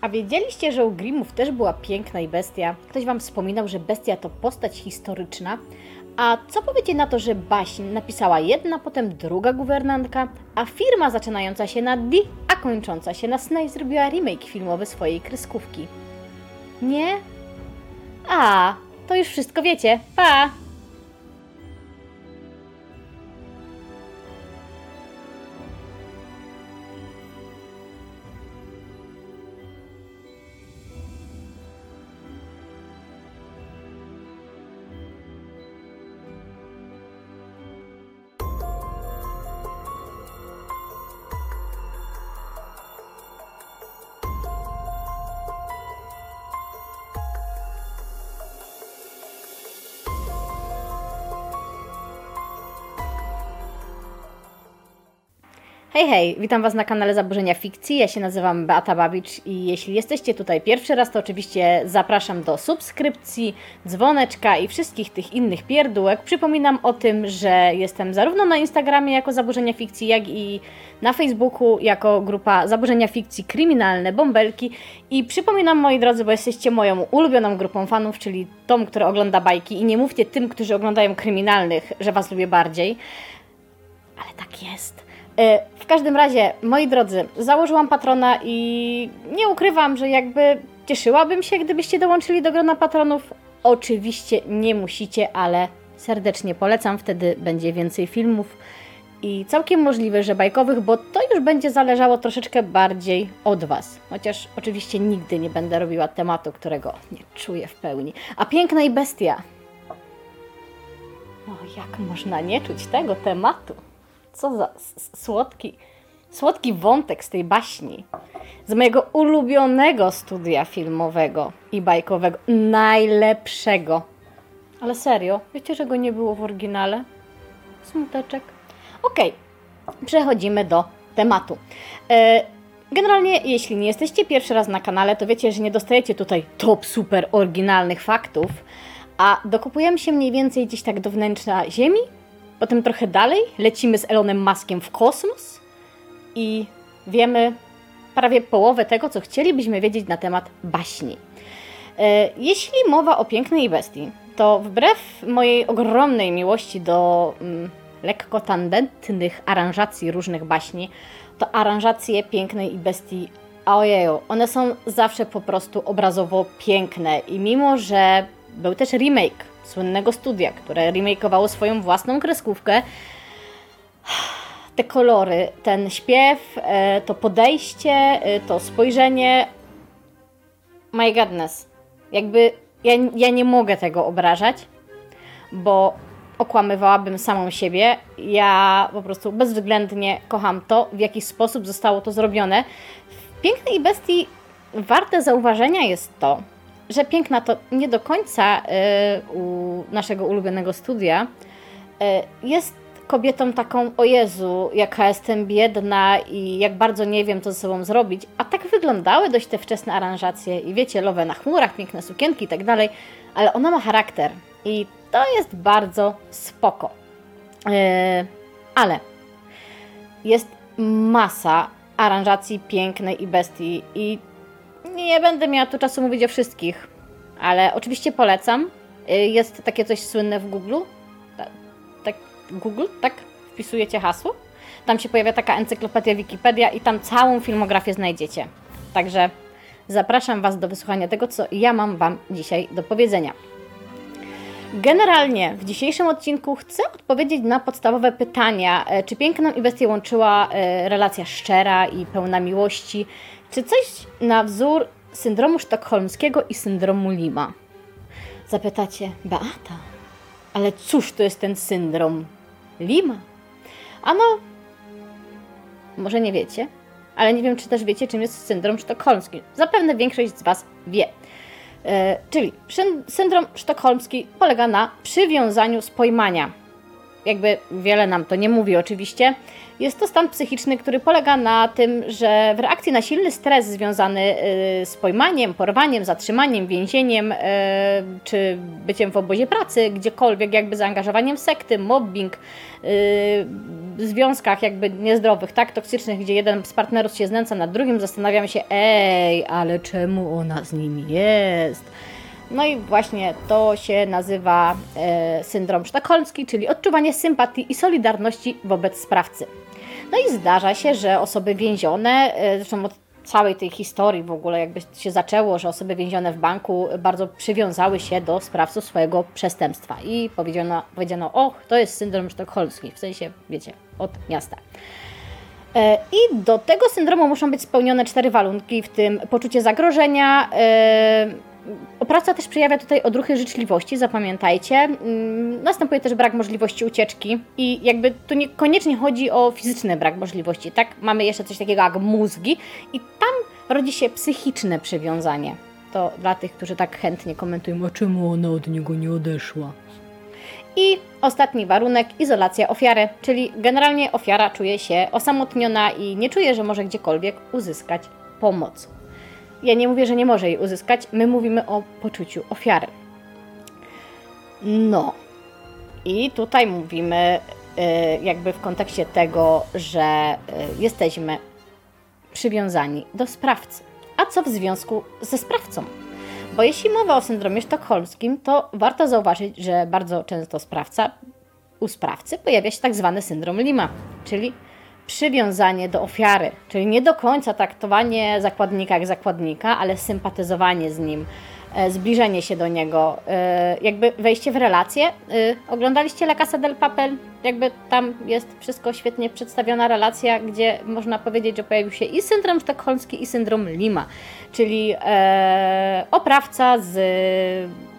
A wiedzieliście, że u Grimmów też była piękna i bestia? Ktoś wam wspominał, że bestia to postać historyczna? A co powiecie na to, że baśń napisała jedna, potem druga guwernantka, a firma zaczynająca się na D, a kończąca się na Snake zrobiła remake filmowy swojej kreskówki? Nie? A, to już wszystko wiecie. Pa! Hej, hej, witam Was na kanale Zaburzenia Fikcji. Ja się nazywam Beata Babicz i jeśli jesteście tutaj pierwszy raz, to oczywiście zapraszam do subskrypcji, dzwoneczka i wszystkich tych innych pierdółek. Przypominam o tym, że jestem zarówno na Instagramie jako Zaburzenia Fikcji, jak i na Facebooku jako grupa Zaburzenia Fikcji Kryminalne Bąbelki. I przypominam, moi drodzy, bo jesteście moją ulubioną grupą fanów, czyli tą, która ogląda bajki i nie mówcie tym, którzy oglądają kryminalnych, że Was lubię bardziej. Ale tak jest. E, w każdym razie, moi drodzy, założyłam patrona i nie ukrywam, że jakby cieszyłabym się, gdybyście dołączyli do grona patronów. Oczywiście nie musicie, ale serdecznie polecam, wtedy będzie więcej filmów i całkiem możliwe, że bajkowych, bo to już będzie zależało troszeczkę bardziej od Was. Chociaż oczywiście nigdy nie będę robiła tematu, którego nie czuję w pełni. A piękna i bestia. O, jak można nie czuć tego tematu? Co za słodki, słodki wątek z tej baśni. Z mojego ulubionego studia filmowego i bajkowego. Najlepszego. Ale serio, wiecie, że go nie było w oryginale? Smuteczek. Okej, okay. przechodzimy do tematu. E, generalnie, jeśli nie jesteście pierwszy raz na kanale, to wiecie, że nie dostajecie tutaj top super oryginalnych faktów, a dokupujemy się mniej więcej gdzieś tak do wnętrza Ziemi, Potem trochę dalej lecimy z Elonem Maskiem w kosmos i wiemy prawie połowę tego, co chcielibyśmy wiedzieć na temat baśni. E, jeśli mowa o pięknej bestii, to wbrew mojej ogromnej miłości do mm, lekko tandetnych aranżacji różnych baśni, to aranżacje pięknej i bestii, ojeju, one są zawsze po prostu obrazowo piękne i mimo, że był też remake słynnego studia, które remakeowało swoją własną kreskówkę. Te kolory, ten śpiew, e, to podejście, e, to spojrzenie. My goodness. Jakby ja, ja nie mogę tego obrażać, bo okłamywałabym samą siebie. Ja po prostu bezwzględnie kocham to, w jaki sposób zostało to zrobione. W Pięknej Bestii warte zauważenia jest to, że piękna to nie do końca y, u naszego ulubionego studia y, jest kobietą taką, o Jezu, jaka jestem biedna i jak bardzo nie wiem, co ze sobą zrobić. A tak wyglądały dość te wczesne aranżacje i wiecie, lowe na chmurach, piękne sukienki i tak dalej, ale ona ma charakter i to jest bardzo spoko. Yy, ale jest masa aranżacji pięknej i bestii i nie będę miała tu czasu mówić o wszystkich, ale oczywiście polecam. Y, jest takie coś słynne w Google. Tak, Google, tak? Wpisujecie hasło. Tam się pojawia taka encyklopedia Wikipedia i tam całą filmografię znajdziecie. Także zapraszam Was do wysłuchania tego, co ja mam Wam dzisiaj do powiedzenia. Generalnie w dzisiejszym odcinku chcę odpowiedzieć na podstawowe pytania. E, czy piękną i bestię łączyła e, relacja szczera i pełna miłości? Czy coś na wzór syndromu sztokholmskiego i syndromu Lima? Zapytacie, Beata, ale cóż to jest ten syndrom Lima? Ano, może nie wiecie, ale nie wiem, czy też wiecie, czym jest syndrom sztokholmski. Zapewne większość z Was wie. E, czyli syndrom sztokholmski polega na przywiązaniu z pojmania. Jakby wiele nam to nie mówi oczywiście. Jest to stan psychiczny, który polega na tym, że w reakcji na silny stres związany y, z pojmaniem, porwaniem, zatrzymaniem, więzieniem y, czy byciem w obozie pracy, gdziekolwiek, jakby zaangażowaniem w sekty, mobbing, y, związkach jakby niezdrowych, tak, toksycznych, gdzie jeden z partnerów się znęca nad drugim, zastanawiam się, ej, ale czemu ona z nim jest? No i właśnie to się nazywa e, syndrom sztokholmski, czyli odczuwanie sympatii i solidarności wobec sprawcy. No i zdarza się, że osoby więzione, e, zresztą od całej tej historii w ogóle jakby się zaczęło, że osoby więzione w banku bardzo przywiązały się do sprawców swojego przestępstwa i powiedziano, powiedziano och, to jest syndrom sztokholmski, w sensie, wiecie, od miasta. E, I do tego syndromu muszą być spełnione cztery warunki, w tym poczucie zagrożenia, Opraca też przejawia tutaj odruchy życzliwości, zapamiętajcie. Mm, następuje też brak możliwości ucieczki i jakby tu niekoniecznie chodzi o fizyczny brak możliwości, tak? Mamy jeszcze coś takiego jak mózgi i tam rodzi się psychiczne przywiązanie. To dla tych, którzy tak chętnie komentują, a czemu ona od niego nie odeszła. I ostatni warunek, izolacja ofiary, czyli generalnie ofiara czuje się osamotniona i nie czuje, że może gdziekolwiek uzyskać pomoc. Ja nie mówię, że nie może jej uzyskać, my mówimy o poczuciu ofiary. No. I tutaj mówimy y, jakby w kontekście tego, że y, jesteśmy przywiązani do sprawcy. A co w związku ze sprawcą? Bo jeśli mowa o syndromie sztokholmskim, to warto zauważyć, że bardzo często sprawca, u sprawcy pojawia się tak zwany syndrom Lima, czyli przywiązanie do ofiary, czyli nie do końca traktowanie zakładnika jak zakładnika, ale sympatyzowanie z nim, e, zbliżenie się do niego, e, jakby wejście w relację. E, oglądaliście La Casa del Papel? Jakby tam jest wszystko świetnie przedstawiona relacja, gdzie można powiedzieć, że pojawił się i syndrom sztokholmski, i syndrom Lima, czyli oprawca z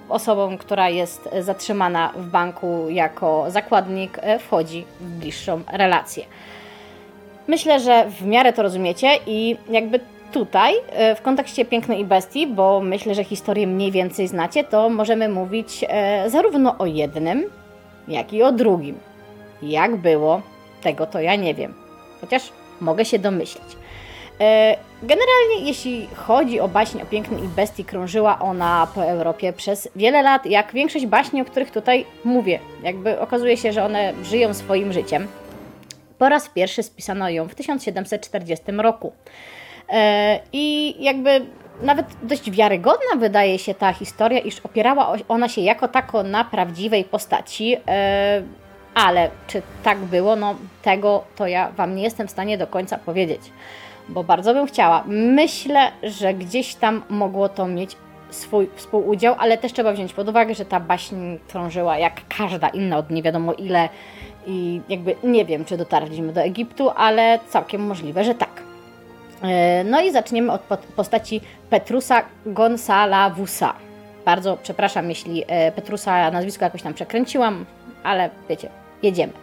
osobą, która jest zatrzymana w banku jako zakładnik, wchodzi w bliższą relację. Myślę, że w miarę to rozumiecie i jakby tutaj, e, w kontekście Pięknej i Bestii, bo myślę, że historię mniej więcej znacie, to możemy mówić e, zarówno o jednym, jak i o drugim. Jak było, tego to ja nie wiem. Chociaż mogę się domyślić. E, generalnie, jeśli chodzi o baśń o Pięknej i Bestii, krążyła ona po Europie przez wiele lat, jak większość baśni, o których tutaj mówię. Jakby okazuje się, że one żyją swoim życiem. Po raz pierwszy spisano ją w 1740 roku. E, I jakby nawet dość wiarygodna wydaje się ta historia, iż opierała ona się jako tako na prawdziwej postaci. E, ale czy tak było, no tego to ja Wam nie jestem w stanie do końca powiedzieć, bo bardzo bym chciała. Myślę, że gdzieś tam mogło to mieć swój współudział, ale też trzeba wziąć pod uwagę, że ta baśń krążyła jak każda inna od nie wiadomo ile i jakby nie wiem, czy dotarliśmy do Egiptu, ale całkiem możliwe, że tak. E, no i zaczniemy od postaci Petrusa Gonçalavusa. Bardzo przepraszam, jeśli e, Petrusa nazwisko jakoś tam przekręciłam, ale wiecie, jedziemy.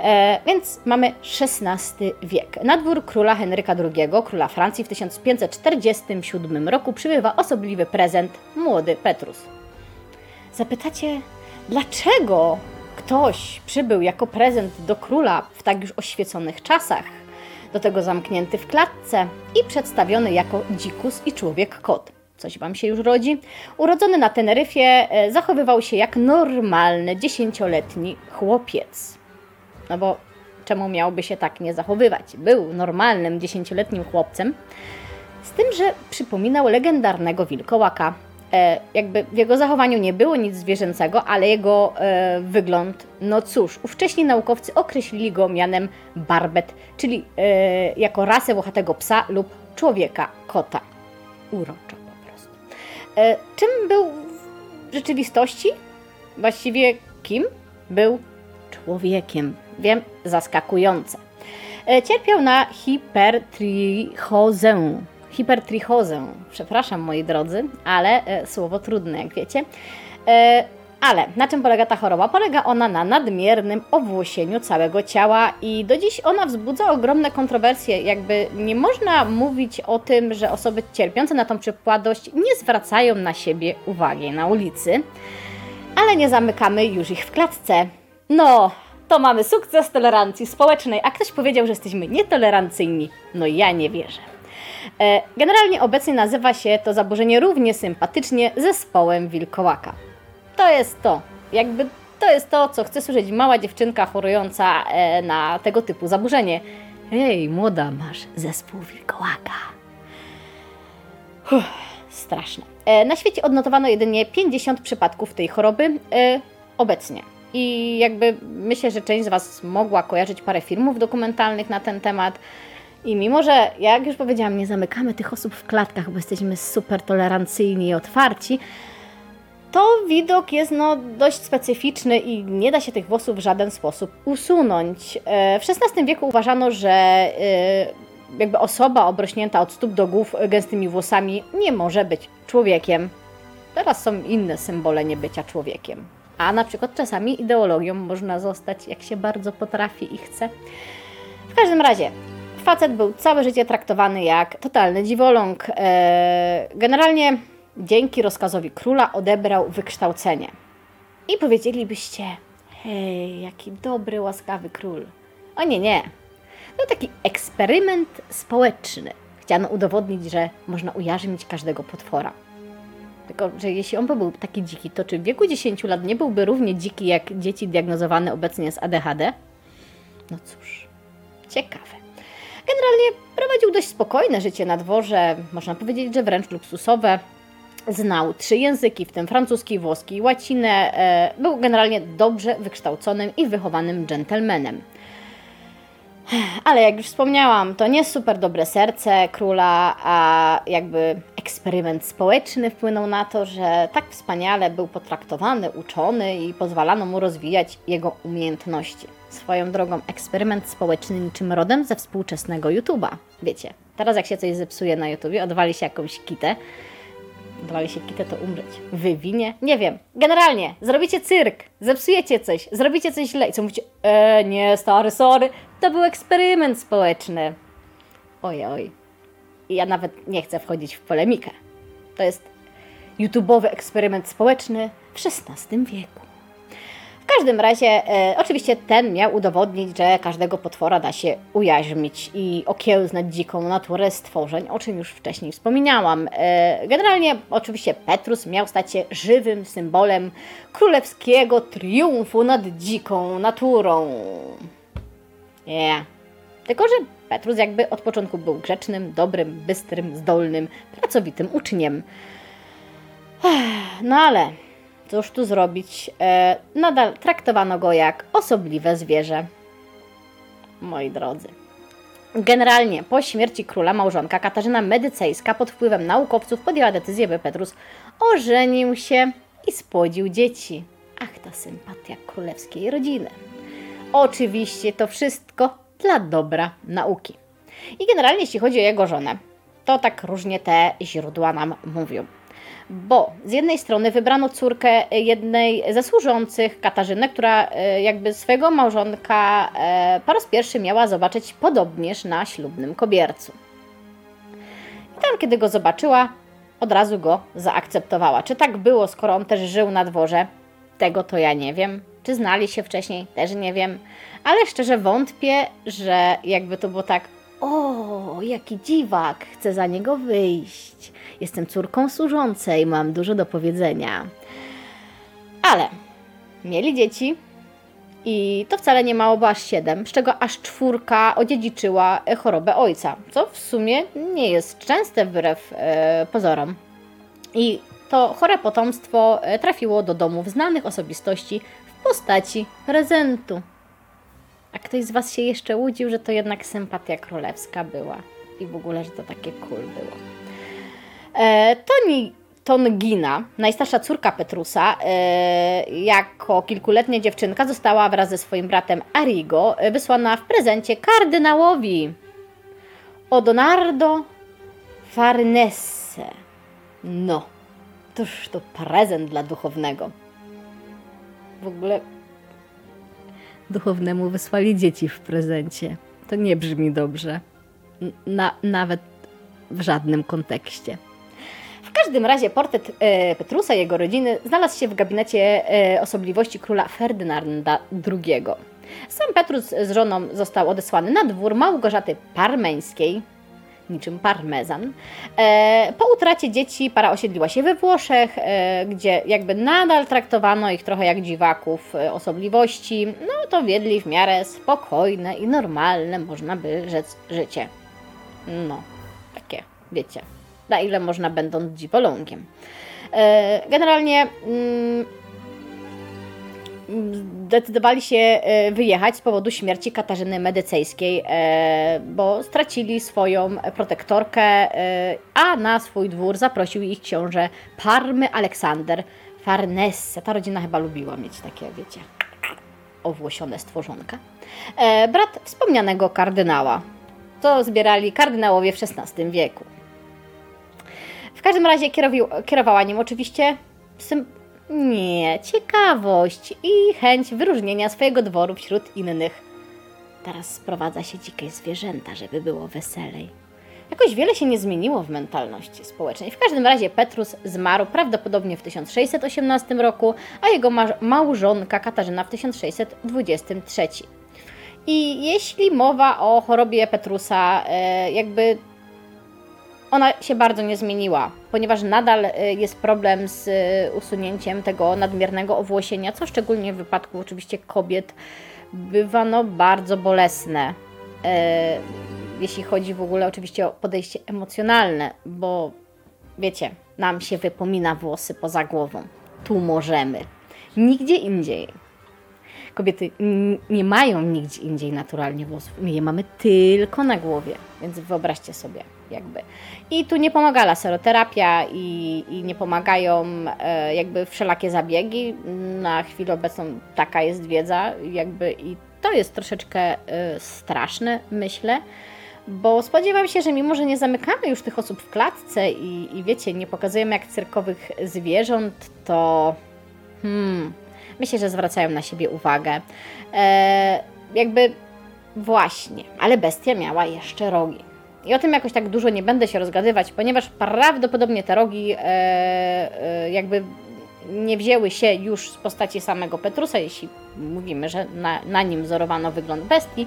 E, więc mamy XVI wiek. Na dwór króla Henryka II, króla Francji w 1547 roku przybywa osobliwy prezent, młody Petrus. Zapytacie, dlaczego ktoś przybył jako prezent do króla w tak już oświeconych czasach, do tego zamknięty w klatce i przedstawiony jako dzikus i człowiek-kot. Coś wam się już rodzi? Urodzony na Teneryfie, e, zachowywał się jak normalny, dziesięcioletni chłopiec. No bo czemu miałby się tak nie zachowywać? Był normalnym, dziesięcioletnim chłopcem, z tym, że przypominał legendarnego wilkołaka, jakby w jego zachowaniu nie było nic zwierzęcego, ale jego e, wygląd, no cóż, ówcześni naukowcy określili go mianem barbet, czyli e, jako rasę włochatego psa lub człowieka kota. Uroczo po prostu. E, czym był w rzeczywistości? Właściwie kim? Był człowiekiem. Wiem, zaskakujące. E, cierpiał na hipertrichozę hipertrichozę. Przepraszam, moi drodzy, ale e, słowo trudne, jak wiecie. E, ale na czym polega ta choroba? Polega ona na nadmiernym owłosieniu całego ciała i do dziś ona wzbudza ogromne kontrowersje. Jakby nie można mówić o tym, że osoby cierpiące na tą przypadłość nie zwracają na siebie uwagi na ulicy, ale nie zamykamy już ich w klatce. No, to mamy sukces tolerancji społecznej, a ktoś powiedział, że jesteśmy nietolerancyjni. No ja nie wierzę. E, generalnie obecnie nazywa się to zaburzenie równie sympatycznie zespołem wilkołaka. To jest to, jakby to jest to, co chce słyszeć mała dziewczynka chorująca e, na tego typu zaburzenie. Hej, młoda, masz zespół wilkołaka. Uff, straszne. E, na świecie odnotowano jedynie 50 przypadków tej choroby obecnie. I jakby myślę, że część z Was mogła kojarzyć parę filmów dokumentalnych na ten temat. I mimo, że jak już powiedziałam, nie zamykamy tych osób w klatkach, bo jesteśmy super tolerancyjni i otwarci, to widok jest no, dość specyficzny i nie da się tych włosów w żaden sposób usunąć. E, w XVI wieku uważano, że e, jakby osoba obrośnięta od stóp do głów gęstymi włosami nie może być człowiekiem. Teraz są inne symbole niebycia człowiekiem. A na przykład czasami ideologią można zostać, jak się bardzo potrafi i chce. W każdym razie, facet był całe życie traktowany jak totalny dziwoląg. E, generalnie dzięki rozkazowi króla odebrał wykształcenie. I powiedzielibyście, hej, jaki dobry, łaskawy król. O nie, nie. To taki eksperyment społeczny. Chciano udowodnić, że można ujarzmić każdego potwora. Tylko, że jeśli on by był taki dziki, to czy w wieku 10 lat nie byłby równie dziki jak dzieci diagnozowane obecnie z ADHD? No cóż, ciekawe. Generalnie prowadził dość spokojne życie na dworze, można powiedzieć, że wręcz luksusowe. Znał trzy języki, w tym francuski, włoski i łacinę. E, był generalnie dobrze wykształconym i wychowanym dżentelmenem. Ale jak już wspomniałam, to nie super dobre serce króla, a jakby eksperyment społeczny wpłynął na to, że tak wspaniale był potraktowany, uczony i pozwalano mu rozwijać jego umiejętności. Swoją drogą, eksperyment społeczny niczym rodem ze współczesnego YouTube'a. Wiecie, teraz jak się coś zepsuje na YouTubie, odwali się jakąś kitę, odwali się kitę, to umrzeć. Wywinie? Nie wiem. Generalnie, zrobicie cyrk, zepsujecie coś, zrobicie coś źle i co mówicie, e, nie, stary, sorry, to był eksperyment społeczny. Oj, oj. Ja nawet nie chcę wchodzić w polemikę. To jest YouTube'owy eksperyment społeczny w XVI wieku. W każdym razie, e, oczywiście ten miał udowodnić, że każdego potwora da się ujarzmić i okiełznać dziką naturę stworzeń, o czym już wcześniej wspomniałam. E, generalnie, oczywiście, Petrus miał stać się żywym symbolem królewskiego triumfu nad dziką naturą. Nie. Tylko, że Petrus jakby od początku był grzecznym, dobrym, bystrym, zdolnym, pracowitym uczniem. No ale cóż tu zrobić? E, nadal traktowano go jak osobliwe zwierzę. Moi drodzy. Generalnie po śmierci króla małżonka Katarzyna Medycejska pod wpływem naukowców podjęła decyzję, by Petrus ożenił się i spłodził dzieci. Ach, ta sympatia królewskiej rodziny. Oczywiście to wszystko dla dobra nauki. I generalnie jeśli chodzi o jego żonę, to tak różnie te źródła nam mówią. Bo z jednej strony wybrano córkę jednej ze służących, Katarzynę, która e, jakby swojego małżonka e, po raz pierwszy miała zobaczyć podobnież na ślubnym kobiercu. I tam, kiedy go zobaczyła, od razu go zaakceptowała. Czy tak było, skoro on też żył na dworze? Tego to ja nie wiem. Czy znali się wcześniej? Też nie wiem. Ale szczerze wątpię, że jakby to było tak, o, jaki dziwak, chcę za niego wyjść. Jestem córką służącej, mam dużo do powiedzenia. Ale mieli dzieci i to wcale nie mało, bo aż siedem, z czego aż czwórka odziedziczyła chorobę ojca, co w sumie nie jest częste wbrew e, pozorom. I to chore potomstwo e, trafiło do domów znanych osobistości w postaci prezentu. A ktoś z Was się jeszcze łudził, że to jednak sympatia królewska była i w ogóle, że to takie cool było. E, Toni Tongina, najstarsza córka Petrusa, e, jako kilkuletnia dziewczynka została wraz ze swoim bratem Arigo e, wysłana w prezencie kardynałowi Odonardo Farnese. No, toż to prezent dla duchownego. W ogóle duchownemu wysłali dzieci w prezencie. To nie brzmi dobrze. Na, nawet w żadnym kontekście. W każdym razie portret e, Petrusa i jego rodziny znalazł się w gabinecie e, osobliwości króla Ferdynanda II. Sam Petrus z żoną został odesłany na dwór Małgorzaty Parmeńskiej, niczym parmezan. E, po utracie dzieci para osiedliła się we Włoszech, e, gdzie jakby nadal traktowano ich trochę jak dziwaków e, osobliwości. No to wiedli w miarę spokojne i normalne, można by rzec, życie. No, takie, wiecie, na ile można będąc dziwolągiem. Generalnie... Zdecydowali się e, wyjechać z powodu śmierci Katarzyny Medycejskiej, e, bo stracili swoją protektorkę, e, a na swój dwór zaprosił ich książę Parmy Aleksander Farnese. Ta rodzina chyba lubiła mieć takie, wiecie, owłosione stworzonka. Brat wspomnianego kardynała. To zbierali kardynałowie w XVI wieku. W każdym razie kierowała nim oczywiście nie, ciekawość i chęć wyróżnienia swojego dworu wśród innych. Teraz sprowadza się dzikie zwierzęta, żeby było weselej. Jakoś wiele się nie zmieniło w mentalności społecznej. W każdym razie Petrus zmarł prawdopodobnie w 1618 roku, a jego małżonka Katarzyna w 1623. I jeśli mowa o chorobie Petrusa, e, jakby ona się bardzo nie zmieniła, ponieważ nadal y, jest problem z y, usunięciem tego nadmiernego owłosienia, co szczególnie w wypadku oczywiście kobiet bywa no bardzo bolesne. E, jeśli chodzi w ogóle oczywiście o podejście emocjonalne, bo wiecie, nam się wypomina włosy poza głową. Tu możemy. Nigdzie indziej. Kobiety nie mają nigdzie indziej naturalnie włosów. My je mamy tylko na głowie, więc wyobraźcie sobie jakby. I tu nie pomaga laseroterapia i, i nie pomagają e, jakby wszelakie zabiegi. Na chwilę obecną taka jest wiedza jakby i to jest troszeczkę e, straszne, myślę. Bo spodziewam się, że mimo, że nie zamykamy już tych osób w klatce i, i wiecie, nie pokazujemy jak cyrkowych zwierząt, to hmm, myślę, że zwracają na siebie uwagę. E, jakby właśnie, ale bestia miała jeszcze rogi. I o tym jakoś tak dużo nie będę się rozgadywać, ponieważ prawdopodobnie te rogi e, e, jakby nie wzięły się już z postaci samego Petrusa, jeśli mówimy, że na, na nim wzorowano wygląd bestii,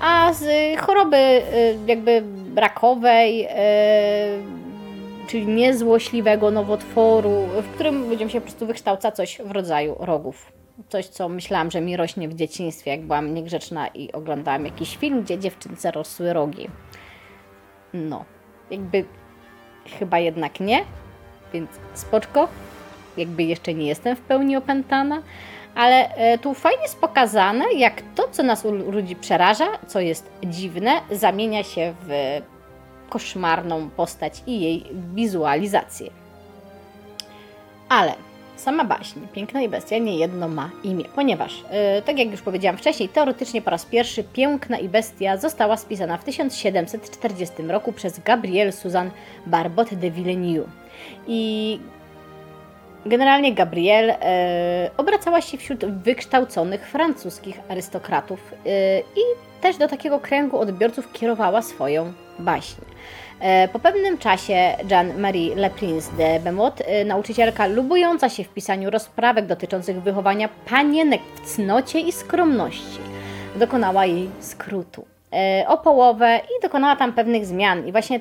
a z choroby e, jakby rakowej, e, czyli niezłośliwego nowotworu, w którym ludziom się po prostu wykształca coś w rodzaju rogów. Coś, co myślałam, że mi rośnie w dzieciństwie, jak byłam niegrzeczna i oglądałam jakiś film, gdzie dziewczynce rosły rogi. No, jakby chyba jednak nie, więc spoczko. Jakby jeszcze nie jestem w pełni opętana, ale e, tu fajnie jest pokazane, jak to, co nas u ludzi przeraża, co jest dziwne, zamienia się w koszmarną postać i jej wizualizację. Ale Sama baśń Piękna i Bestia nie jedno ma imię, ponieważ, yy, tak jak już powiedziałam wcześniej, teoretycznie po raz pierwszy Piękna i Bestia została spisana w 1740 roku przez Gabrielle Suzanne Barbot de Villeneuve. I generalnie Gabrielle yy, obracała się wśród wykształconych francuskich arystokratów yy, i też do takiego kręgu odbiorców kierowała swoją baśń. E, po pewnym czasie Jean-Marie Le Prince de Bemot, e, nauczycielka lubująca się w pisaniu rozprawek dotyczących wychowania panienek w cnocie i skromności, dokonała jej skrótu e, o połowę i dokonała tam pewnych zmian. I właśnie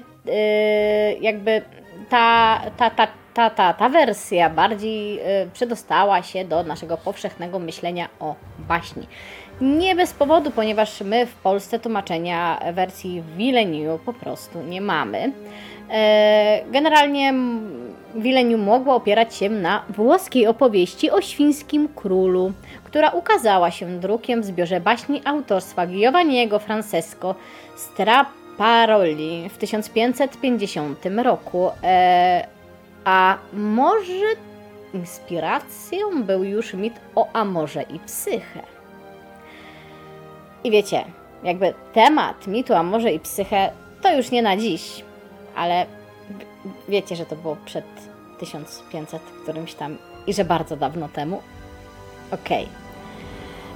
jakby ta, ta, ta, ta, ta, ta wersja bardziej przedostała się do naszego powszechnego myślenia o baśni. Nie bez powodu, ponieważ my w Polsce tłumaczenia wersji Vileniu po prostu nie mamy. E, generalnie Vileniu mogło opierać się na włoskiej opowieści o świńskim królu, która ukazała się drukiem w zbiorze baśni autorstwa Giovanniego Francesco Straparoli w 1550 roku. E, a może inspiracją był już mit o Amorze i Psyche. I wiecie, jakby temat mitu, a może i psychę, to już nie na dziś, ale wiecie, że to było przed 1500 którymś tam i że bardzo dawno temu. Okej.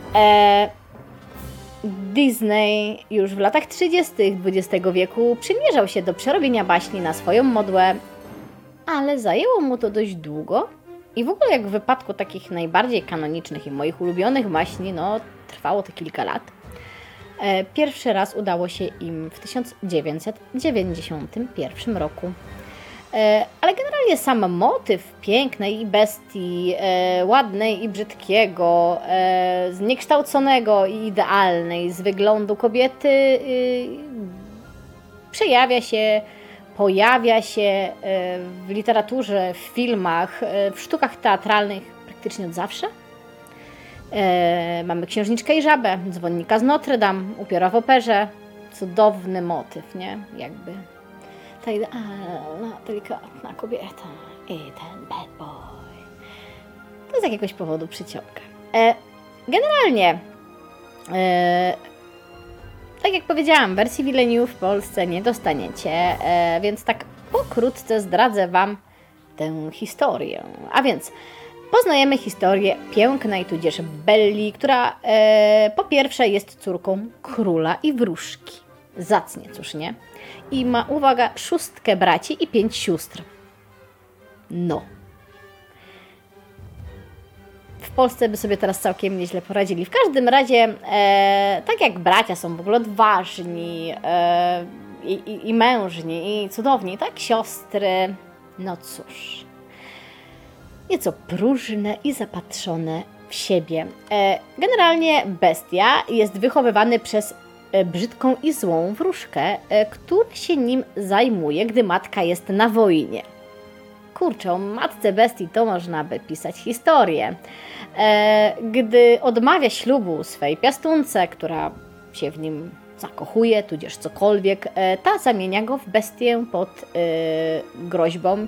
Okay. E, Disney już w latach 30. XX wieku przymierzał się do przerobienia baśni na swoją modłę, ale zajęło mu to dość długo I w ogóle jak w wypadku takich najbardziej kanonicznych i moich ulubionych baśni, no trwało to kilka lat. E, pierwszy raz udało się im w 1991 roku. E, ale generalnie sam motyw pięknej i bestii, e, ładnej i brzydkiego, zniekształconego i idealnej z wyglądu kobiety y, przejawia się, pojawia się w literaturze, w filmach, w sztukach teatralnych praktycznie od zawsze. Mamy Księżniczkę i Żabę, Dzwonnika z Notre Dame, Upiora w operze. Cudowny motyw, nie? Jakby ta idealna, delikatna kobieta i ten bad boy. To z jakiegoś powodu przyciąga. E, generalnie, e, tak jak powiedziałam, wersji Villeneuve w Polsce nie dostaniecie, e, więc tak pokrótce zdradzę Wam tę historię. A więc poznajemy historię pięknej, tudzież Belli, która e, po pierwsze jest córką króla i wróżki. Zacnie, cóż nie? i ma, uwaga, szóstkę braci i pięć sióstr. No. W Polsce by sobie teraz całkiem nieźle poradzili. W każdym razie, e, tak jak bracia są w ogóle odważni e, i, i, i mężni i cudowni, tak siostry, no cóż, nieco próżne i zapatrzone w siebie. E, generalnie bestia jest wychowywany przez E, brzydką i złą wróżkę, e, która się nim zajmuje, gdy matka jest na wojnie. Kurczę, o matce bestii to można by pisać historię. Gdy odmawia ślubu swej piastunce, która się w nim zakochuje, tudzież cokolwiek, ta zamienia go w bestię pod groźbą,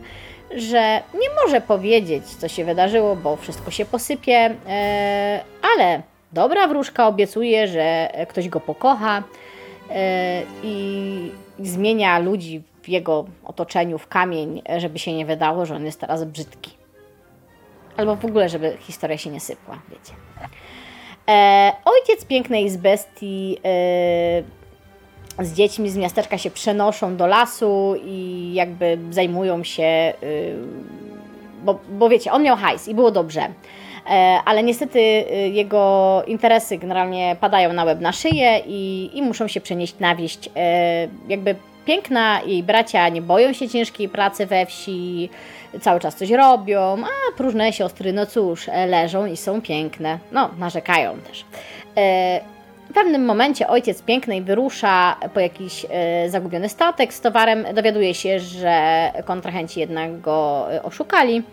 że nie może powiedzieć, co się wydarzyło, bo wszystko się posypie, ale Dobra wróżka obiecuje, że ktoś go pokocha e, i zmienia ludzi w jego otoczeniu w kamień, żeby się nie wydało, że on jest teraz brzydki. Albo w ogóle, żeby historia się nie sypła, wiecie. E, ojciec pięknej z bestii e, z dziećmi z miasteczka się przenoszą do lasu i jakby zajmują się, bo, bo wiecie, on miał hajs i było dobrze. E, ale niestety y, jego interesy generalnie padają na łeb na szyję i, i muszą się przenieść na wieść. E, jakby piękna i bracia nie boją się ciężkiej pracy we wsi, cały czas coś robią, a próżne siostry, no cóż, e, leżą i są piękne. No, narzekają też. W pewnym momencie ojciec pięknej wyrusza po jakiś zagubiony statek z towarem, dowiaduje się, że kontrahenci jednak go oszukali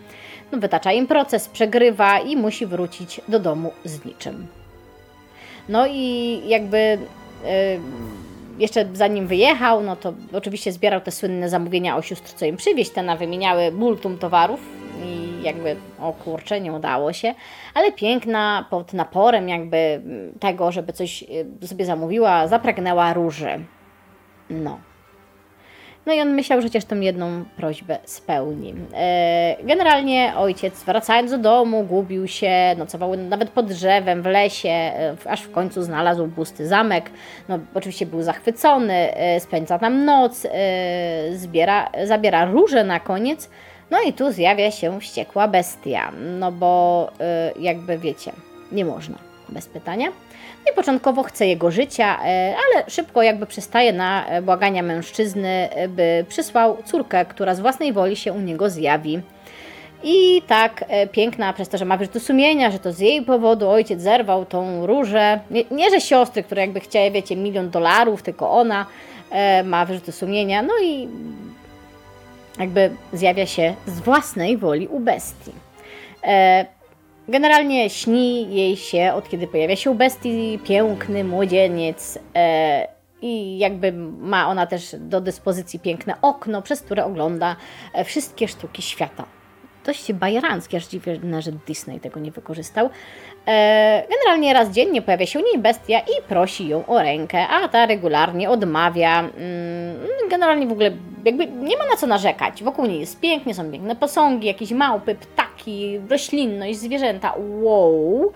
no, wytacza im proces, przegrywa i musi wrócić do domu z niczym. No i jakby y, jeszcze zanim wyjechał, no to oczywiście zbierał te słynne zamówienia o sióstr, co im przywieźć. Te na wymieniały multum towarów i jakby, o kurczę, nie udało się. Ale piękna pod naporem jakby tego, żeby coś y, sobie zamówiła, zapragnęła róży. No. No i on myślał, że chociaż tą jedną prośbę spełni. E, generalnie ojciec, wracając do domu, gubił się, nocował nawet pod drzewem, w lesie, e, aż w końcu znalazł pusty zamek. No, oczywiście był zachwycony, e, spędza tam noc, zbiera, zabiera róże na koniec. No i tu zjawia się wściekła bestia, no bo jakby wiecie, nie można bez pytania. I początkowo chce jego życia, e, ale szybko jakby przystaje na e, błagania mężczyzny, by przysłał córkę, która z własnej woli się u niego zjawi. I tak piękna, przez to, że ma wyrzuty sumienia, że to z jej powodu ojciec zerwał tą różę. Nie, nie że siostry, które jakby chciały, wiecie, milion dolarów, tylko ona ma wyrzuty sumienia. No i jakby zjawia się z własnej woli u bestii. Generalnie śni jej się, od kiedy pojawia się u bestii, piękny młodzieniec e, i jakby ma ona też do dyspozycji piękne okno, przez które ogląda e, wszystkie sztuki świata. Dość bajeranckie, aż dziwne, że Disney tego nie wykorzystał. E, generalnie raz dziennie pojawia się u niej bestia i prosi ją o rękę, a ta regularnie odmawia. Mm, generalnie w ogóle jakby nie ma na co narzekać. Wokół niej jest pięknie, są piękne posągi, jakieś małpy, ptaki, roślinność, zwierzęta. Wow!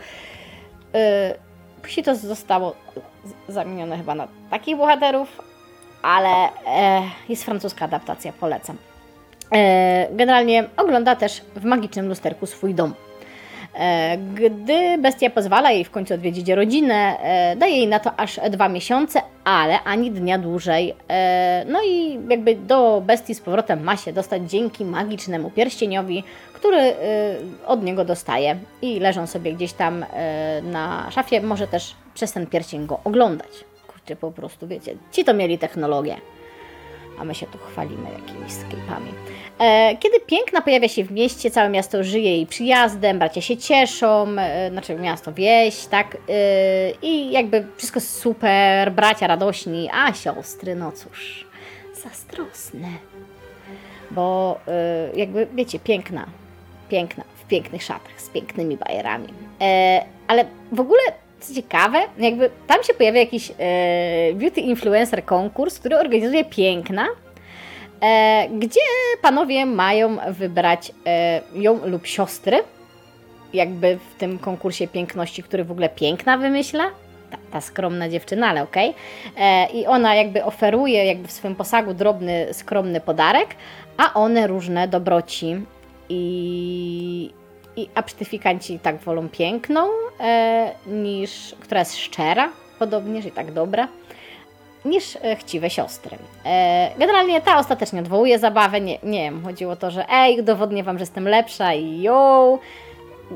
E, później to zostało zamienione chyba na takich bohaterów, ale e, jest francuska adaptacja, polecam. E, generalnie ogląda też w magicznym lusterku swój dom. E, gdy bestia pozwala jej w końcu odwiedzić rodzinę, e, daje jej na to aż dwa miesiące, ale ani dnia dłużej. No i jakby do bestii z powrotem ma się dostać dzięki magicznemu pierścieniowi, który od niego dostaje i leżą sobie gdzieś tam na szafie, może też przez ten pierścień go oglądać. Kurczę, po prostu wiecie, ci to mieli technologię a my się tu chwalimy jakimiś sklepami. E, kiedy piękna pojawia się w mieście, całe miasto żyje jej przyjazdem, bracia się cieszą, e, znaczy miasto wieś, tak? E, I jakby wszystko super, bracia radośni, a siostry, no cóż, zazdrosne. Bo jakby, wiecie, piękna, piękna, w pięknych szatach, z pięknymi bajerami. Ale w ogóle co ciekawe, jakby tam się pojawia jakiś e, beauty influencer konkurs, który organizuje Piękna, e, gdzie panowie mają wybrać e, ją lub siostry, jakby w tym konkursie piękności, który w ogóle Piękna wymyśla. Ta, ta skromna dziewczyna, ale okej. Okay. I ona jakby oferuje jakby w swoim posagu drobny, skromny podarek, a one różne dobroci i i absztyfikanci tak wolą piękną, e, niż, która jest szczera, podobnież i tak dobra, niż e, chciwe siostry. E, generalnie ta ostatecznie odwołuje zabawę, nie, nie wiem, chodziło o to, że ej, udowodnię Wam, że jestem lepsza i ją,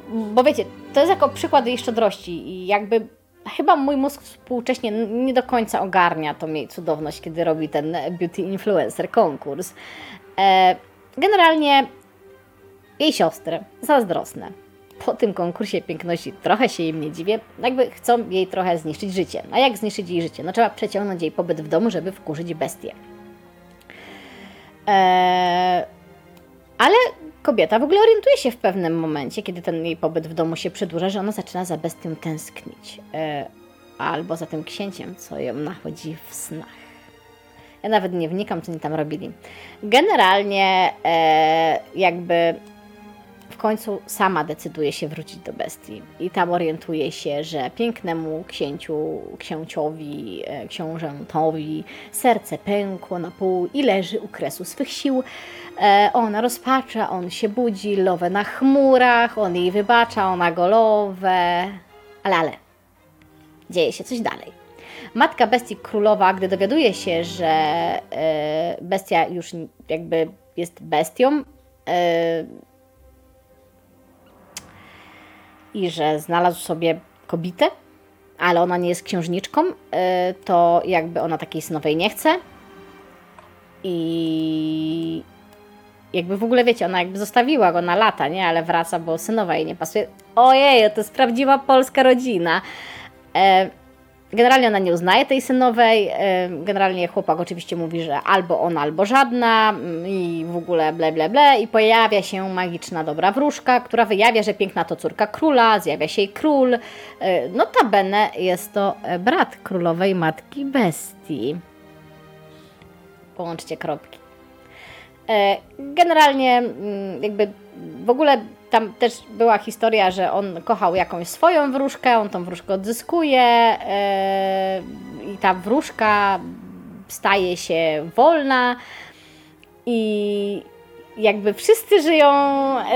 bo wiecie, to jest jako przykład jej szczodrości i jakby chyba mój mózg współcześnie nie do końca ogarnia tą jej cudowność, kiedy robi ten beauty influencer konkurs. E, generalnie jej siostry, zazdrosne. Po tym konkursie piękności trochę się im nie dziwię, jakby chcą jej trochę zniszczyć życie. A jak zniszczyć jej życie? No trzeba przeciągnąć jej pobyt w domu, żeby wkurzyć bestię. Eee, ale kobieta w ogóle orientuje się w pewnym momencie, kiedy ten jej pobyt w domu się przedłuża, że ona zaczyna za bestią tęsknić. Eee, albo za tym księciem, co ją nachodzi w snach. Ja nawet nie wnikam, co oni tam robili. Generalnie e, jakby końcu sama decyduje się wrócić do bestii i tam orientuje się, że pięknemu księciu, księciowi, e, książętowi serce pękło na pół i leży u kresu swych sił. E, ona rozpacza, on się budzi, lowe na chmurach, on jej wybacza, ona go lowe, ale, ale, dzieje się coś dalej. Matka bestii królowa, gdy dowiaduje się, że e, bestia już jakby jest bestią, i że znalazł sobie kobietę, ale ona nie jest księżniczką, y, to jakby ona takiej synowej nie chce. I jakby w ogóle wiecie, ona jakby zostawiła go na lata, nie? Ale wraca, bo synowa jej nie pasuje. Ojej, to jest prawdziwa polska rodzina. Generalnie ona nie uznaje tej synowej. Generalnie chłopak oczywiście mówi, że albo ona, albo żadna mm, i w ogóle ble, ble, ble. I pojawia się magiczna dobra wróżka, która wyjawia, że piękna to córka króla, zjawia się jej król. E, notabene jest to brat królowej matki bestii. Połączcie kropki. E, generalnie mm, jakby w ogóle tam też była historia, że on kochał jakąś swoją wróżkę, on tą wróżkę odzyskuje yy, i ta wróżka staje się wolna i jakby wszyscy żyją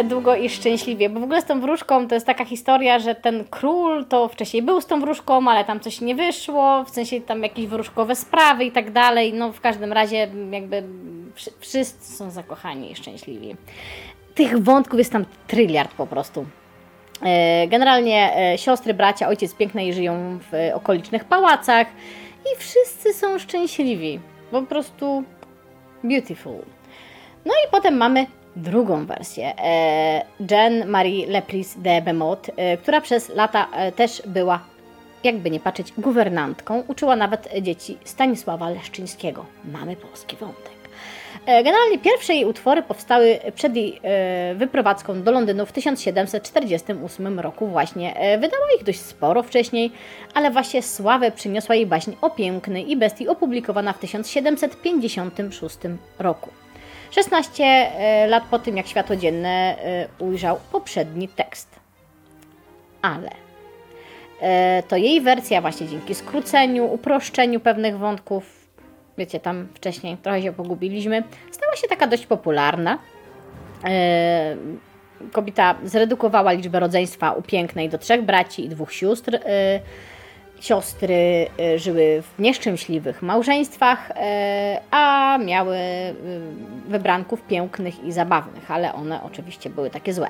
długo i szczęśliwie, bo w ogóle z tą wróżką to jest taka historia, że ten król to wcześniej był z tą wróżką, ale tam coś nie wyszło, w sensie tam jakieś wróżkowe sprawy i tak dalej, no w każdym razie jakby wszyscy są zakochani i szczęśliwi tych wątków jest tam tryliard po prostu. E, generalnie e, siostry, bracia, ojciec pięknej żyją w okolicznych pałacach i wszyscy są szczęśliwi. Po prostu beautiful. No i potem mamy drugą wersję. E, Jeanne Marie Lepris de Bemot, która przez lata też była, jakby nie patrzeć, guwernantką. Uczyła nawet dzieci Stanisława Leszczyńskiego. Mamy polski wątek. E, generalnie pierwsze jej utwory powstały przed jej e, wyprowadzką do Londynu w 1748 roku właśnie. E, wydała ich dość sporo wcześniej, ale właśnie sławę przyniosła jej baśń o piękny i bestii opublikowana w 1756 roku. 16 lat po tym, jak światło dzienne ujrzał poprzedni tekst. Ale to jej wersja właśnie dzięki skróceniu, uproszczeniu pewnych wątków wiecie, tam wcześniej trochę się pogubiliśmy, stała się taka dość popularna. E, kobieta zredukowała liczbę rodzeństwa u pięknej do trzech braci i dwóch sióstr. E, siostry e, żyły w nieszczęśliwych małżeństwach, a miały wybranków pięknych i zabawnych, ale one oczywiście były takie złe.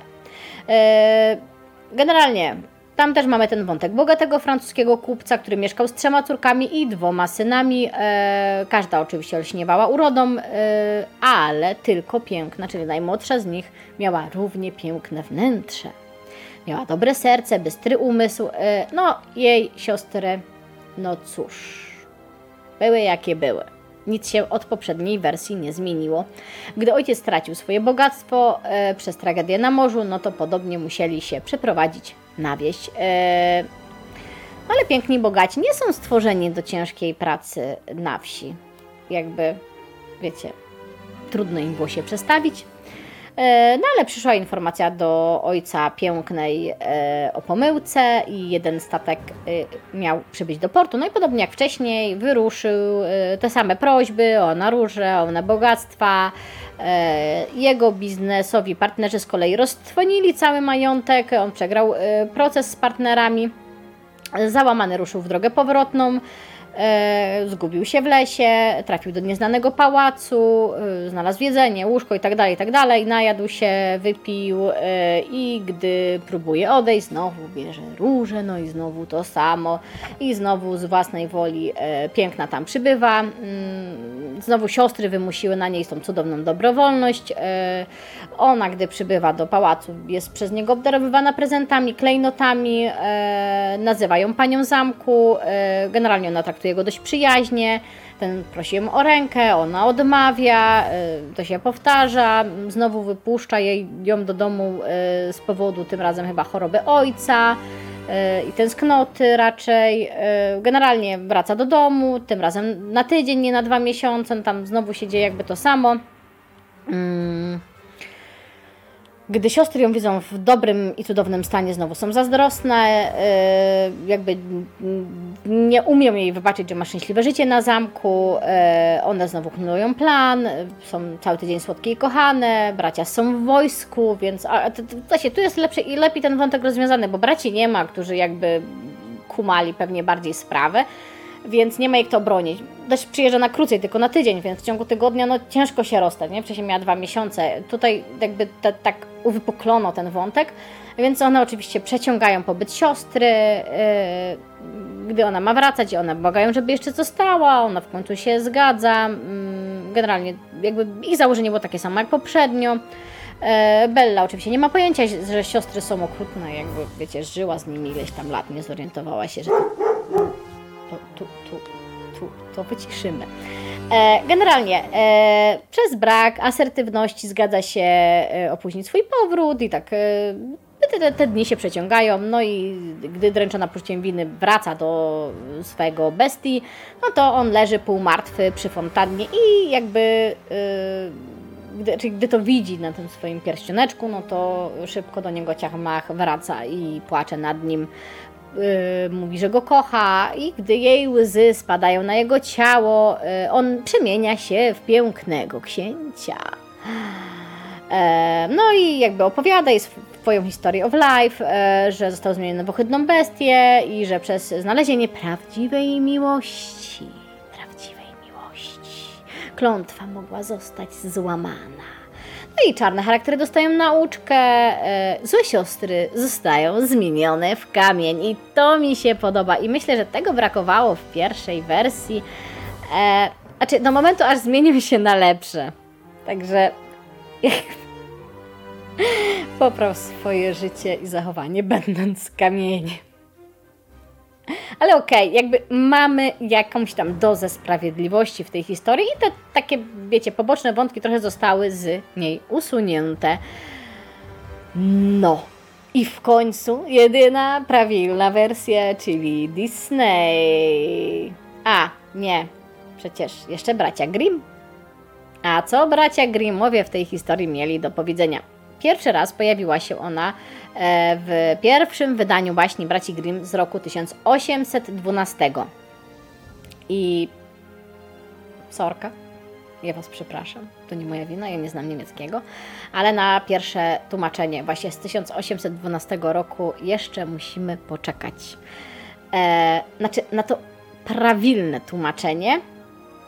Generalnie tam też mamy ten wątek bogatego francuskiego kupca, który mieszkał z trzema córkami i dwoma synami. E, każda oczywiście olśniewała urodą, e, ale tylko piękna, czyli najmłodsza z nich, miała równie piękne wnętrze. Miała dobre serce, bystry umysł. E, no, jej siostry, no cóż, były jakie były. Nic się od poprzedniej wersji nie zmieniło. Gdy ojciec stracił swoje bogactwo e, przez tragedię na morzu, no to podobnie musieli się przeprowadzić na wieś. E, ale piękni bogaci nie są stworzeni do ciężkiej pracy na wsi. Jakby, wiecie, trudno im było się przestawić. E, no ale przyszła informacja do ojca pięknej e, o pomyłce i jeden statek miał przybyć do portu. No i podobnie jak wcześniej wyruszył te same prośby o naróże, o one bogactwa. Jego biznesowi partnerzy z kolei roztwonili cały majątek, on przegrał proces z partnerami, załamany ruszył w drogę powrotną. E, zgubił się w lesie, trafił do nieznanego pałacu, e, znalazł jedzenie, łóżko itd., tak itd., tak najadł się, wypił e, i gdy próbuje odejść, znowu bierze róże, no i znowu to samo i znowu z własnej woli piękna tam przybywa. Znowu siostry wymusiły na niej tą cudowną dobrowolność. Ona, gdy przybywa do pałacu, jest przez niego obdarowywana prezentami, klejnotami, nazywa ją panią zamku, generalnie ona traktuje go dość przyjaźnie, ten prosi ją o rękę, ona odmawia, to się powtarza, znowu wypuszcza jej, ją do domu z powodu tym razem chyba choroby ojca i tęsknoty raczej. Generalnie wraca do domu, tym razem na tydzień, nie na dwa miesiące, no tam znowu się dzieje jakby to samo. Mm. Gdy siostry ją widzą w dobrym i cudownym stanie, znowu są zazdrosne, e, jakby nie umieją jej wybaczyć, że ma szczęśliwe życie na zamku, e, one znowu knują plan, są cały tydzień słodkie i kochane, bracia są w wojsku, więc a, się, tu jest lepszy i lepiej ten wątek rozwiązany, bo braci nie ma, którzy jakby kumali pewnie bardziej sprawę, więc nie ma jak to obronić. Też przyjeżdża na krócej, tylko na tydzień, więc w ciągu tygodnia no, ciężko się rozstać, nie? Wcześniej miała dwa miesiące. Tutaj jakby te, tak uwypuklono ten wątek, więc one oczywiście przeciągają pobyt siostry, yy, gdy ona ma wracać i one błagają, żeby jeszcze została, ona w końcu się zgadza. Yy, generalnie jakby ich założenie było takie samo jak poprzednio. Yy, Bella oczywiście nie ma pojęcia, że siostry są okrutne, jakby wiecie, żyła z nimi ileś tam lat, nie zorientowała się, że tu, tu, tu, to wyciszymy. E, generalnie e, przez brak asertywności zgadza się e, opóźnić swój powrót i tak te, te, dni się przeciągają, no i gdy dręczona poczuciem winy wraca do swojego bestii, no to on leży półmartwy przy fontannie i jakby gdy, czyli gdy to widzi na tym swoim pierścioneczku, no to szybko do niego ciachmach wraca i płacze nad nim mówi, że go kocha i gdy jej łzy spadają na jego ciało, y, on przemienia się w pięknego księcia. E, no i jakby opowiada jej swoją historię of life, e, że został zmieniony w ohydną bestię i że przez znalezienie prawdziwej miłości, prawdziwej miłości, klątwa mogła zostać złamana. No i czarne charaktery dostają nauczkę, e, złe siostry zostają zmienione w kamień i to mi się podoba i myślę, że tego brakowało w pierwszej wersji. E, znaczy, do momentu aż zmienił się na lepsze. Także popraw swoje życie i zachowanie będąc kamieniem. Ale okej, okay, jakby mamy jakąś tam dozę sprawiedliwości w tej historii i te takie, wiecie, poboczne wątki trochę zostały z niej usunięte. No. I w końcu jedyna prawilna wersja, czyli Disney. A, nie, przecież jeszcze bracia Grimm. A co bracia Grimmowie w tej historii mieli do powiedzenia? Pierwszy raz pojawiła się ona w pierwszym wydaniu baśni braci Grimm z roku 1812. I Sorka. Ja Was przepraszam, to nie moja wina, ja nie znam niemieckiego, ale na pierwsze tłumaczenie właśnie z 1812 roku jeszcze musimy poczekać. E, znaczy na to prawilne tłumaczenie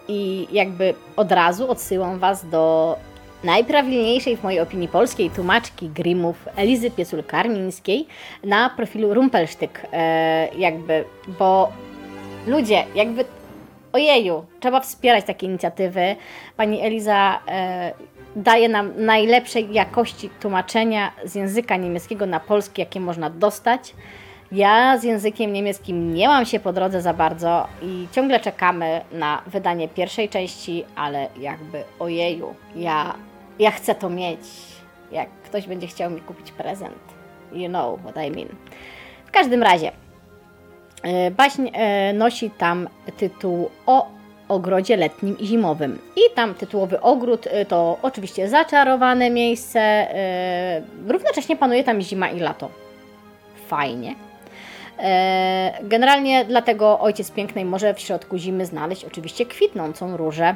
i jakby od razu odsyłam Was do najprawilniejszej w mojej opinii polskiej tłumaczki Grimmów Elizy Piesul-Karmińskiej na profilu Rumpelsztyk, e, jakby, bo ludzie, jakby ojeju, trzeba wspierać takie inicjatywy. Pani Eliza e, daje nam najlepszej jakości tłumaczenia z języka niemieckiego na polski, jakie można dostać. Ja z językiem niemieckim nie mam się po drodze za bardzo i ciągle czekamy na wydanie pierwszej części, ale jakby ojeju, ja, ja chcę to mieć. Jak ktoś będzie chciał mi kupić prezent, you know what I mean. W każdym razie, e, baśń e, nosi tam tytuł o ogrodzie letnim i zimowym. I tam tytułowy ogród e, to oczywiście zaczarowane miejsce, równocześnie panuje tam zima i lato. Fajnie. Generalnie dlatego Ojciec Pięknej może w środku zimy znaleźć oczywiście kwitnącą różę.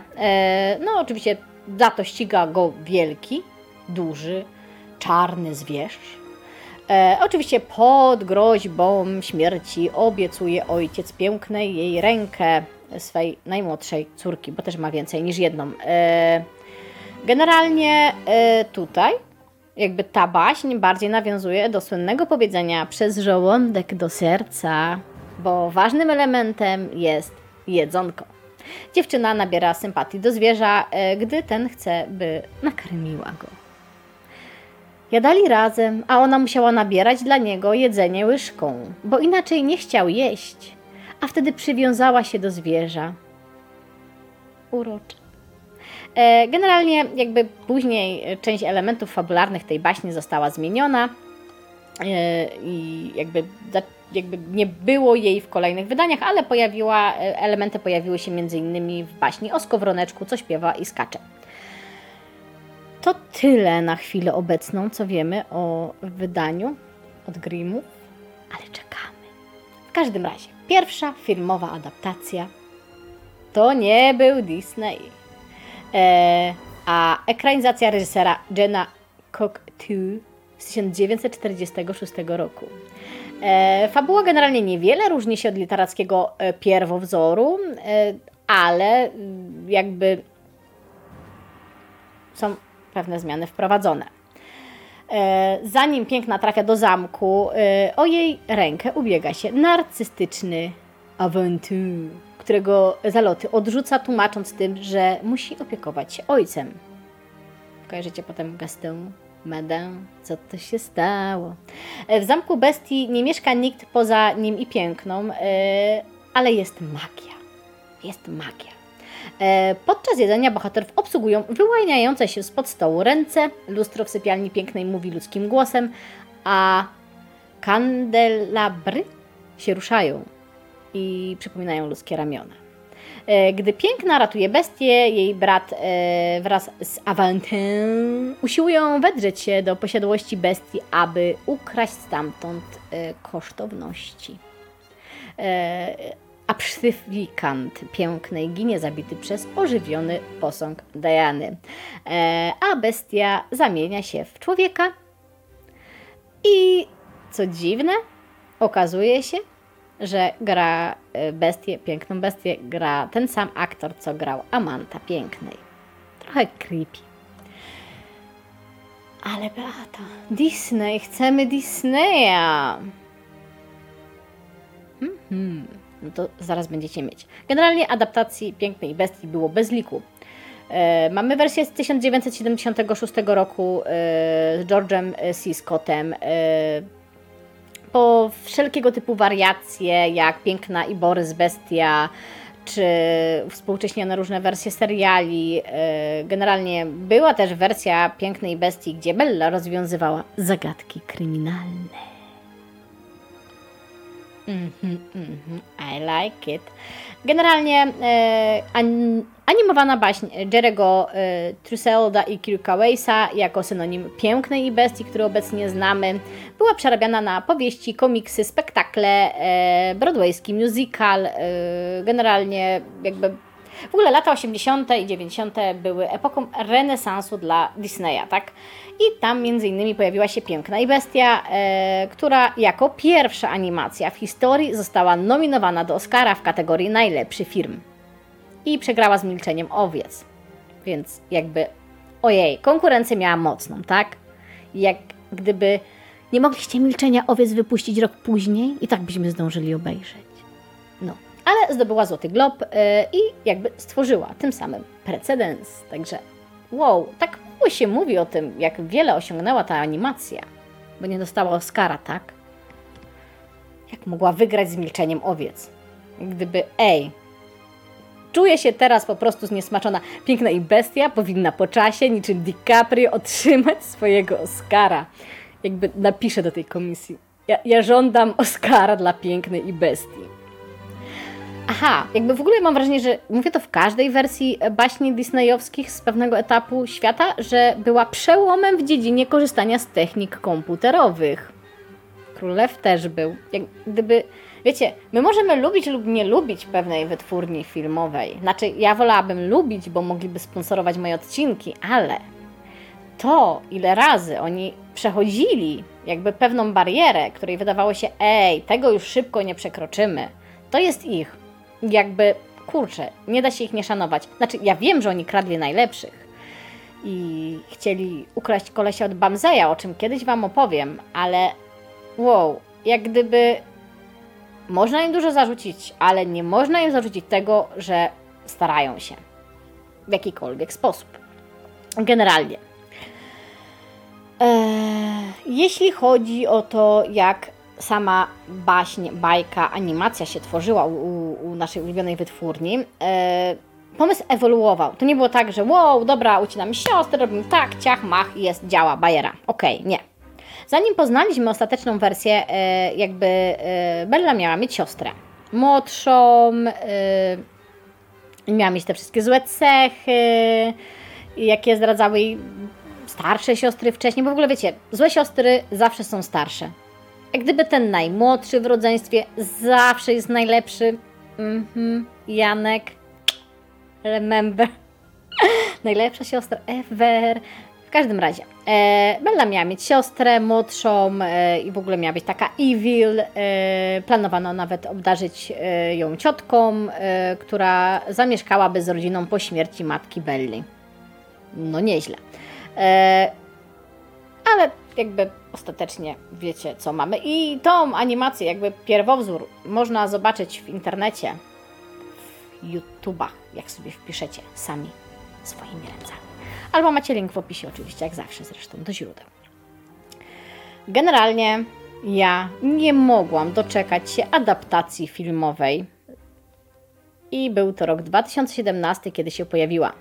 No oczywiście za to ściga go wielki, duży, czarny zwierz. E, oczywiście pod groźbą śmierci obiecuje Ojciec Pięknej jej rękę swej najmłodszej córki, bo też ma więcej niż jedną. Generalnie tutaj jakby ta baśń bardziej nawiązuje do słynnego powiedzenia przez żołądek do serca, bo ważnym elementem jest jedzonko. Dziewczyna nabiera sympatii do zwierza, e, gdy ten chce, by nakarmiła go. Jadali razem, a ona musiała nabierać dla niego jedzenie łyżką, bo inaczej nie chciał jeść, a wtedy przywiązała się do zwierza. Urocze. Generalnie jakby później część elementów fabularnych tej baśni została zmieniona e, i jakby, jakby nie było jej w kolejnych wydaniach, ale pojawiła, e, elementy pojawiły się m.in. w baśni o skowroneczku, co śpiewa i skacze. To tyle na chwilę obecną, co wiemy o wydaniu od Grimmów, ale czekamy. W każdym razie, pierwsza filmowa adaptacja to nie był Disney. E, a ekranizacja reżysera Jenna Cocteau z 1946 roku. E, fabuła generalnie niewiele różni się od literackiego e, pierwowzoru, e, ale mm, jakby są pewne zmiany wprowadzone. Zanim piękna trafia do zamku, o jej rękę ubiega się narcystyczny awantur którego zaloty odrzuca, tłumacząc tym, że musi opiekować się ojcem. Kojarzycie potem Gaston, Madame, co to się stało? W zamku bestii nie mieszka nikt poza nim i piękną, e, ale jest magia. Jest magia. E, podczas jedzenia bohaterów obsługują wyłaniające się spod stołu ręce, lustro w sypialni pięknej mówi ludzkim głosem, a kandelabry się ruszają i przypominają ludzkie ramiona. E, gdy piękna ratuje bestię, jej brat e, wraz z Avantin usiłują wedrzeć się do posiadłości bestii, aby ukraść stamtąd e, kosztowności. A psyfikant pięknej ginie zabity przez ożywiony posąg Diany. A bestia zamienia się w człowieka i co dziwne, okazuje się, że gra y, bestię, piękną bestię, gra ten sam aktor, co grał Amanta Pięknej. Trochę creepy. Ale Beata, Disney, chcemy Disneya! Mhm, no to zaraz będziecie mieć. Generalnie adaptacji Pięknej Bestii było bez liku. E, mamy wersję z 1976 roku e, z George'em C. Scottem. E, po wszelkiego typu wariacje, jak Piękna i Borys Bestia, czy współcześnione różne wersje seriali. E, generalnie była też wersja Pięknej Bestii, gdzie Bella rozwiązywała zagadki kryminalne. Mm -hmm, mm -hmm, I like it. Generalnie e, an, animowana baśń Jerego e, Truselda i Kirka Weisa jako synonim pięknej bestii, który obecnie znamy, była przerabiana na powieści, komiksy, spektakle, e, broadwayski musical. E, generalnie jakby W ogóle lata 80. i 90. były epoką renesansu dla Disneya, tak? I tam między innymi pojawiła się Piękna i Bestia, e, która jako pierwsza animacja w historii została nominowana do Oscara w kategorii najlepszy film. I przegrała z Milczeniem Owiec. Więc jakby, ojej, konkurencję miała mocną, tak? Jak gdyby nie mogliście Milczenia Owiec wypuścić rok później i tak byśmy zdążyli obejrzeć. Ale zdobyła Złoty Glob yy, i jakby stworzyła tym samym precedens. Także wow, tak mało się mówi o tym, jak wiele osiągnęła ta animacja, bo nie dostała Oscara, tak? Jak mogła wygrać z Milczeniem Owiec? Gdyby, ej, Czuję się teraz po prostu zniesmaczona. Piękna i bestia powinna po czasie, niczym DiCaprio, otrzymać swojego Oscara. Jakby napiszę do tej komisji. Ja, ja żądam Oscara dla pięknej i bestii. Aha, jakby w ogóle mam wrażenie, że mówię to w każdej wersji baśni disneyowskich z pewnego etapu świata, że była przełomem w dziedzinie korzystania z technik komputerowych. Królew też był. Jak gdyby Wiecie, my możemy lubić lub nie lubić pewnej wytwórni filmowej. Znaczy, ja wolałabym lubić, bo mogliby sponsorować moje odcinki, ale to, ile razy oni przechodzili jakby pewną barierę, której wydawało się, ej, tego już szybko nie przekroczymy, to jest ich. Jakby, kurczę, nie da się ich nie szanować. Znaczy, ja wiem, że oni kradli najlepszych i chcieli ukraść kolesia od Bamzeja, o czym kiedyś Wam opowiem, ale wow, jak gdyby można im dużo zarzucić, ale nie można im zarzucić tego, że starają się w jakikolwiek sposób. Generalnie. Eee, jeśli chodzi o to, jak sama baśń, bajka, animacja się tworzyła u, u naszej ulubionej wytwórni, eee, pomysł ewoluował. To nie było tak, że wow, dobra, ucinamy siostrę, robimy tak, ciach, mach, jest, działa, bajera. Okej, okay, nie. Zanim poznaliśmy ostateczną wersję, e, jakby e, Bella miała mieć siostrę. Młodszą, e, miała mieć te wszystkie złe cechy, jakie zdradzały jej starsze siostry wcześniej, bo w ogóle wiecie, złe siostry zawsze są starsze. Jak gdyby ten najmłodszy w rodzeństwie zawsze jest najlepszy. Mhm, Janek. Remember. Najlepsza siostra ever. W każdym razie, e, Bella miała mieć siostrę młodszą e, i w ogóle miała być taka evil. E, planowano nawet obdarzyć e, ją ciotką, e, która zamieszkałaby z rodziną po śmierci matki Belli. No nieźle. E, ale jakby ostatecznie wiecie, co mamy. I tą animację, jakby pierwowzór, można zobaczyć w internecie, w YouTubach, jak sobie wpiszecie sami swoimi ręcami. Albo macie link w opisie, oczywiście, jak zawsze zresztą, do źródeł. Generalnie ja nie mogłam doczekać się adaptacji filmowej. I był to rok 2017, kiedy się pojawiła.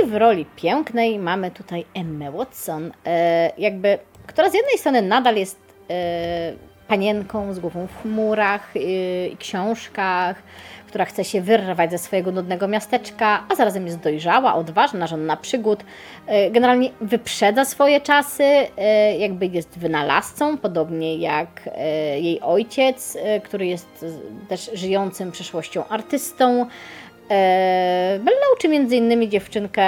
I w roli pięknej mamy tutaj Emmę Watson, e, jakby, która z jednej strony nadal jest e, panienką z głową w chmurach e, i książkach, która chce się wyrwać ze swojego nudnego miasteczka, a zarazem jest dojrzała, odważna, żonna przygód. E, generalnie wyprzedza swoje czasy, jakby jest wynalazcą, podobnie jak jej ojciec, który jest też żyjącym przeszłością artystą. Bella uczy między innymi dziewczynkę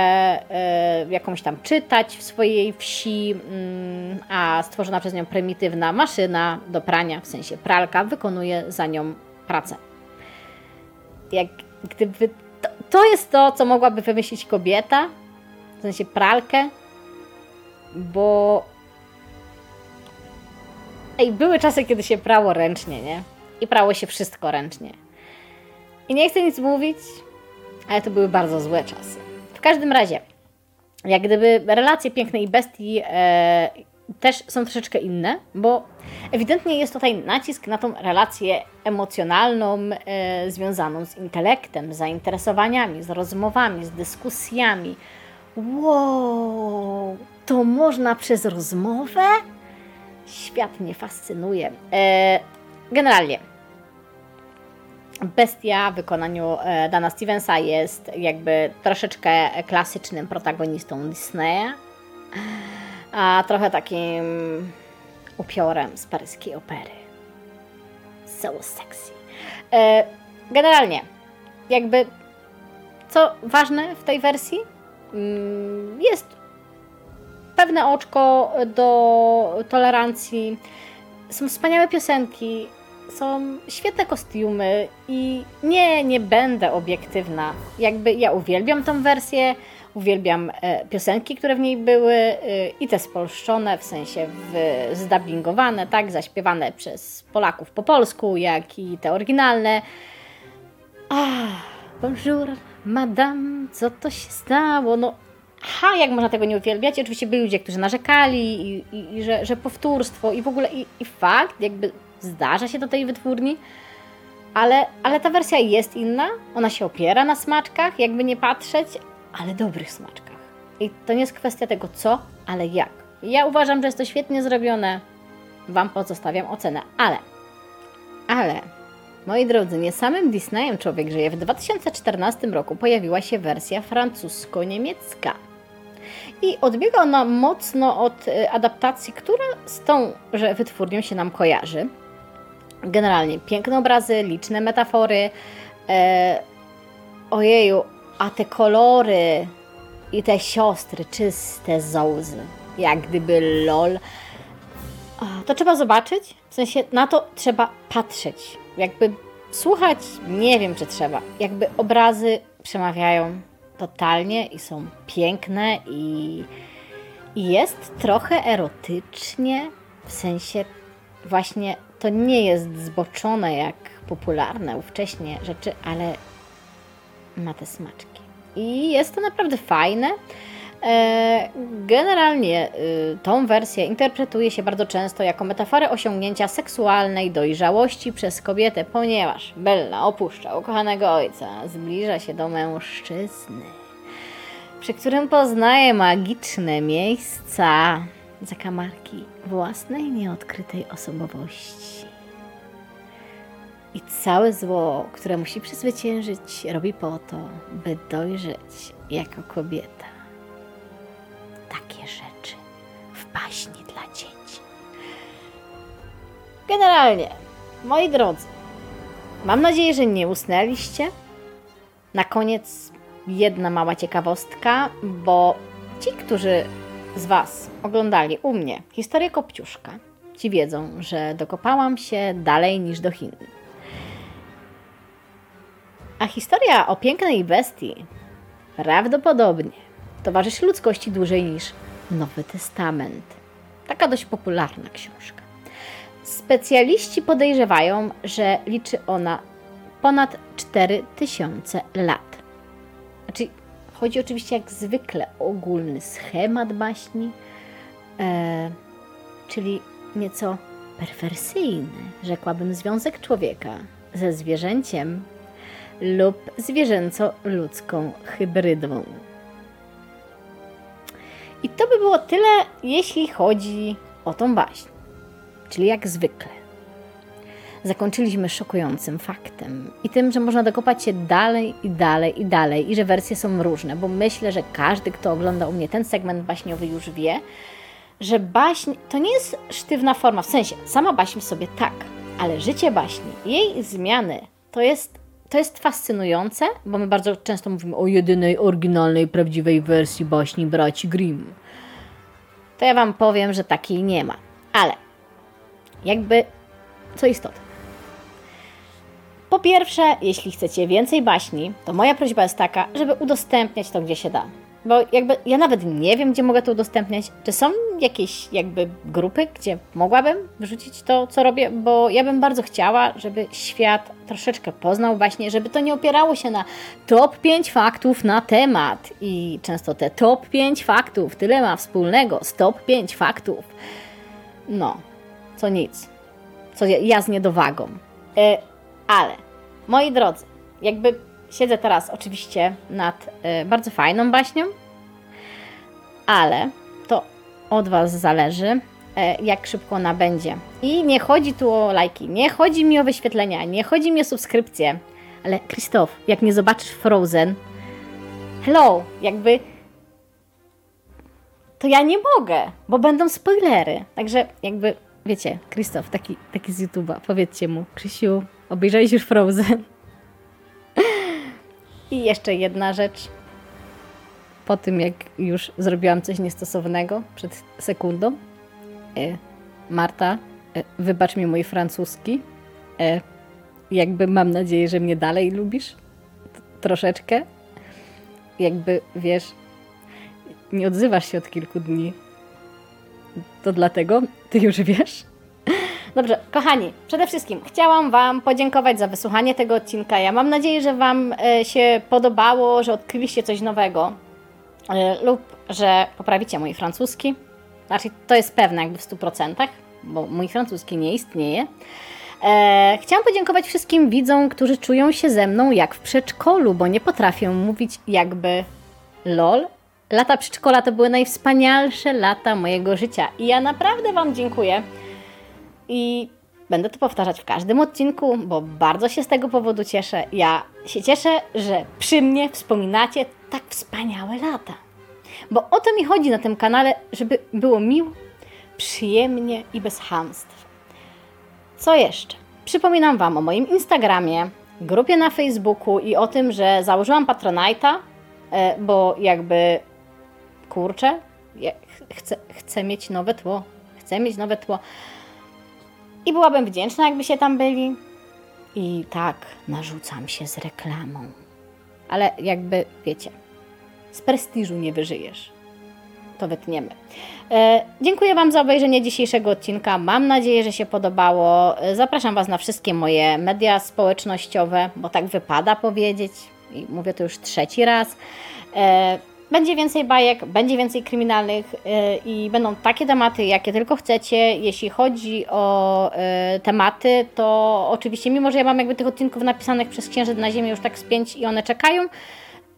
jakąś tam czytać w swojej wsi, mm, a stworzona przez nią prymitywna maszyna do prania, w sensie pralka, wykonuje za nią pracę jak gdyby to, to jest to, co mogłaby wymyślić kobieta, w sensie pralkę, bo Ej, były czasy, kiedy się prało ręcznie, nie? I prało się wszystko ręcznie. I nie chcę nic mówić, ale to były bardzo złe czasy. W każdym razie, jak gdyby relacje pięknej i bestii e, też są troszeczkę inne, bo ewidentnie jest tutaj nacisk na tą relację emocjonalną e, związaną z intelektem, z zainteresowaniami, z rozmowami, z dyskusjami. Wow, to można przez rozmowę? Świat mnie fascynuje. E, generalnie, Bestia w wykonaniu e, Dana Stevensa jest jakby troszeczkę klasycznym protagonistą Disneya a trochę takim upiorem z paryskiej opery. So sexy. E, generalnie, jakby co ważne w tej wersji? Mm, jest pewne oczko do tolerancji. Są wspaniałe piosenki, są świetne kostiumy i nie, nie będę obiektywna. Jakby ja uwielbiam tą wersję, uwielbiam e, piosenki, które w niej były e, i te spolszczone, w sensie w, zdubbingowane, tak, zaśpiewane przez Polaków po polsku, jak i te oryginalne. Ah, bonjour, madame, co to się stało? No, ha, jak można tego nie uwielbiać? Oczywiście byli ludzie, którzy narzekali i, i, i że, że powtórstwo i w ogóle i, i fakt, jakby zdarza się do tej wytwórni, ale, ale ta wersja jest inna, ona się opiera na smaczkach, jakby nie patrzeć, ale dobrych smaczkach. I to nie jest kwestia tego co, ale jak. Ja uważam, że jest to świetnie zrobione. Wam pozostawiam ocenę, ale, ale, moi drodzy, nie samym Disneyem człowiek żyje. W 2014 roku pojawiła się wersja francusko-niemiecka. I odbiega ona mocno od y, adaptacji, która z tą, że wytwórnią się nam kojarzy. Generalnie piękne obrazy, liczne metafory. E, ojeju, a te kolory i te siostry, czyste zołzy, jak gdyby lol. To trzeba zobaczyć, w sensie na to trzeba patrzeć. Jakby słuchać, nie wiem czy trzeba. Jakby obrazy przemawiają totalnie i są piękne i, i jest trochę erotycznie, w sensie właśnie to nie jest zboczone jak popularne ówcześnie rzeczy, ale ma te smaczki. I jest to naprawdę fajne. E, generalnie y, tą wersję interpretuje się bardzo często jako metaforę osiągnięcia seksualnej dojrzałości przez kobietę, ponieważ Bella opuszcza ukochanego ojca, zbliża się do mężczyzny, przy którym poznaje magiczne miejsca, zakamarki własnej nieodkrytej osobowości. I całe zło, które musi przezwyciężyć, robi po to, by dojrzeć jako kobieta. Takie rzeczy w baśni dla dzieci. Generalnie, moi drodzy, mam nadzieję, że nie usnęliście. Na koniec jedna mała ciekawostka, bo ci, którzy z Was oglądali u mnie historię Kopciuszka, ci wiedzą, że dokopałam się dalej niż do Chin. A historia o pięknej bestii prawdopodobnie towarzyszy ludzkości dłużej niż Nowy Testament. Taka dość popularna książka. Specjaliści podejrzewają, że liczy ona ponad 4000 lat. Znaczy, chodzi oczywiście jak zwykle o ogólny schemat baśni, e, czyli nieco perwersyjny, rzekłabym, związek człowieka ze zwierzęciem lub zwierzęco-ludzką hybrydową. I to by było tyle, jeśli chodzi o tą baśń. Czyli jak zwykle. Zakończyliśmy szokującym faktem i tym, że można dokopać się dalej i dalej i dalej i że wersje są różne, bo myślę, że każdy, kto ogląda u mnie ten segment baśniowy już wie, że baśń to nie jest sztywna forma, w sensie sama baśń sobie tak, ale życie baśni, jej zmiany to jest to jest fascynujące, bo my bardzo często mówimy o jedynej oryginalnej, prawdziwej wersji baśni braci Grimm. To ja Wam powiem, że takiej nie ma. Ale jakby co istotne. Po pierwsze, jeśli chcecie więcej baśni, to moja prośba jest taka, żeby udostępniać to, gdzie się da. Bo jakby ja nawet nie wiem, gdzie mogę to udostępniać. Czy są jakieś jakby grupy, gdzie mogłabym wrzucić to, co robię? Bo ja bym bardzo chciała, żeby świat troszeczkę poznał właśnie, żeby to nie opierało się na top 5 faktów na temat. I często te top 5 faktów tyle ma wspólnego z top 5 faktów. No, co nic. Co ja, ja z niedowagą. E, ale, moi drodzy, jakby Siedzę teraz oczywiście nad y, bardzo fajną baśnią, ale to od Was zależy, y, jak szybko ona będzie. I nie chodzi tu o lajki, nie chodzi mi o wyświetlenia, nie chodzi mi o subskrypcje, ale Krzysztof, jak nie zobaczysz Frozen, hello, jakby to ja nie mogę, bo będą spoilery. Także jakby, wiecie, Krzysztof, taki, taki z YouTube'a, powiedzcie mu, Krzysiu, obejrzałeś już Frozen? I jeszcze jedna rzecz. Po tym, jak już zrobiłam coś niestosownego przed sekundą, e, Marta, e, wybacz mi mój francuski. E, jakby mam nadzieję, że mnie dalej lubisz. T- troszeczkę. Jakby wiesz, nie odzywasz się od kilku dni. To dlatego ty już wiesz. Dobrze, kochani, przede wszystkim chciałam Wam podziękować za wysłuchanie tego odcinka. Ja mam nadzieję, że Wam e, się podobało, że odkryliście coś nowego e, lub że poprawicie mój francuski. Znaczy, to jest pewne jakby w 100%, bo mój francuski nie istnieje. E, chciałam podziękować wszystkim widzom, którzy czują się ze mną jak w przedszkolu, bo nie potrafią mówić jakby lol. Lata przedszkola to były najwspanialsze lata mojego życia i ja naprawdę Wam dziękuję. I będę to powtarzać w każdym odcinku, bo bardzo się z tego powodu cieszę. Ja się cieszę, że przy mnie wspominacie tak wspaniałe lata. Bo o to mi chodzi na tym kanale, żeby było miło, przyjemnie i bez hamstw. Co jeszcze? Przypominam Wam o moim Instagramie, grupie na Facebooku i o tym, że założyłam Patronite'a, e, bo jakby kurczę, chcę, chcę mieć nowe tło. Chcę mieć nowe tło. I byłabym wdzięczna, jakby się tam byli. I tak, narzucam się z reklamą. Ale jakby, wiecie, z prestiżu nie wyżyjesz. To wytniemy. E, dziękuję Wam za obejrzenie dzisiejszego odcinka. Mam nadzieję, że się podobało. E, Zapraszam Was na wszystkie moje media społecznościowe, bo tak wypada powiedzieć. I mówię to już trzeci raz. E, będzie więcej bajek, będzie więcej kryminalnych e, i będą takie tematy, jakie tylko chcecie. Jeśli chodzi o e, tematy, to oczywiście, mimo że ja mam jakby tych odcinków napisanych przez Księżyc na Ziemię już tak z pięć i one czekają,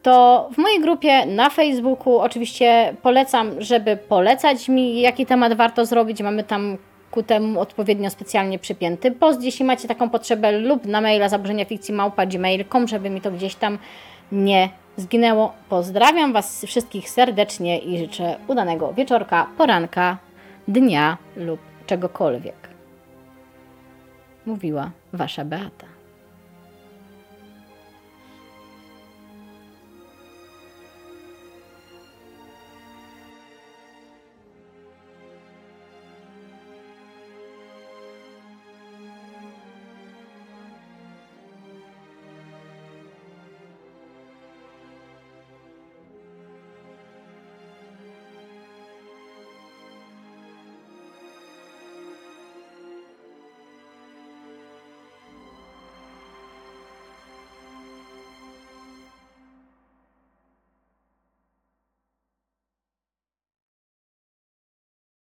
to w mojej grupie na Facebooku oczywiście polecam, żeby polecać mi, jaki temat warto zrobić. Mamy tam ku temu odpowiednio specjalnie przypięty post, jeśli macie taką potrzebę, lub na maila zaburzenia fikcji małpa gmail.com, żeby mi to gdzieś tam nie zginęło. Pozdrawiam Was wszystkich serdecznie i życzę udanego wieczorka, poranka, dnia lub czegokolwiek. Mówiła Wasza Beata.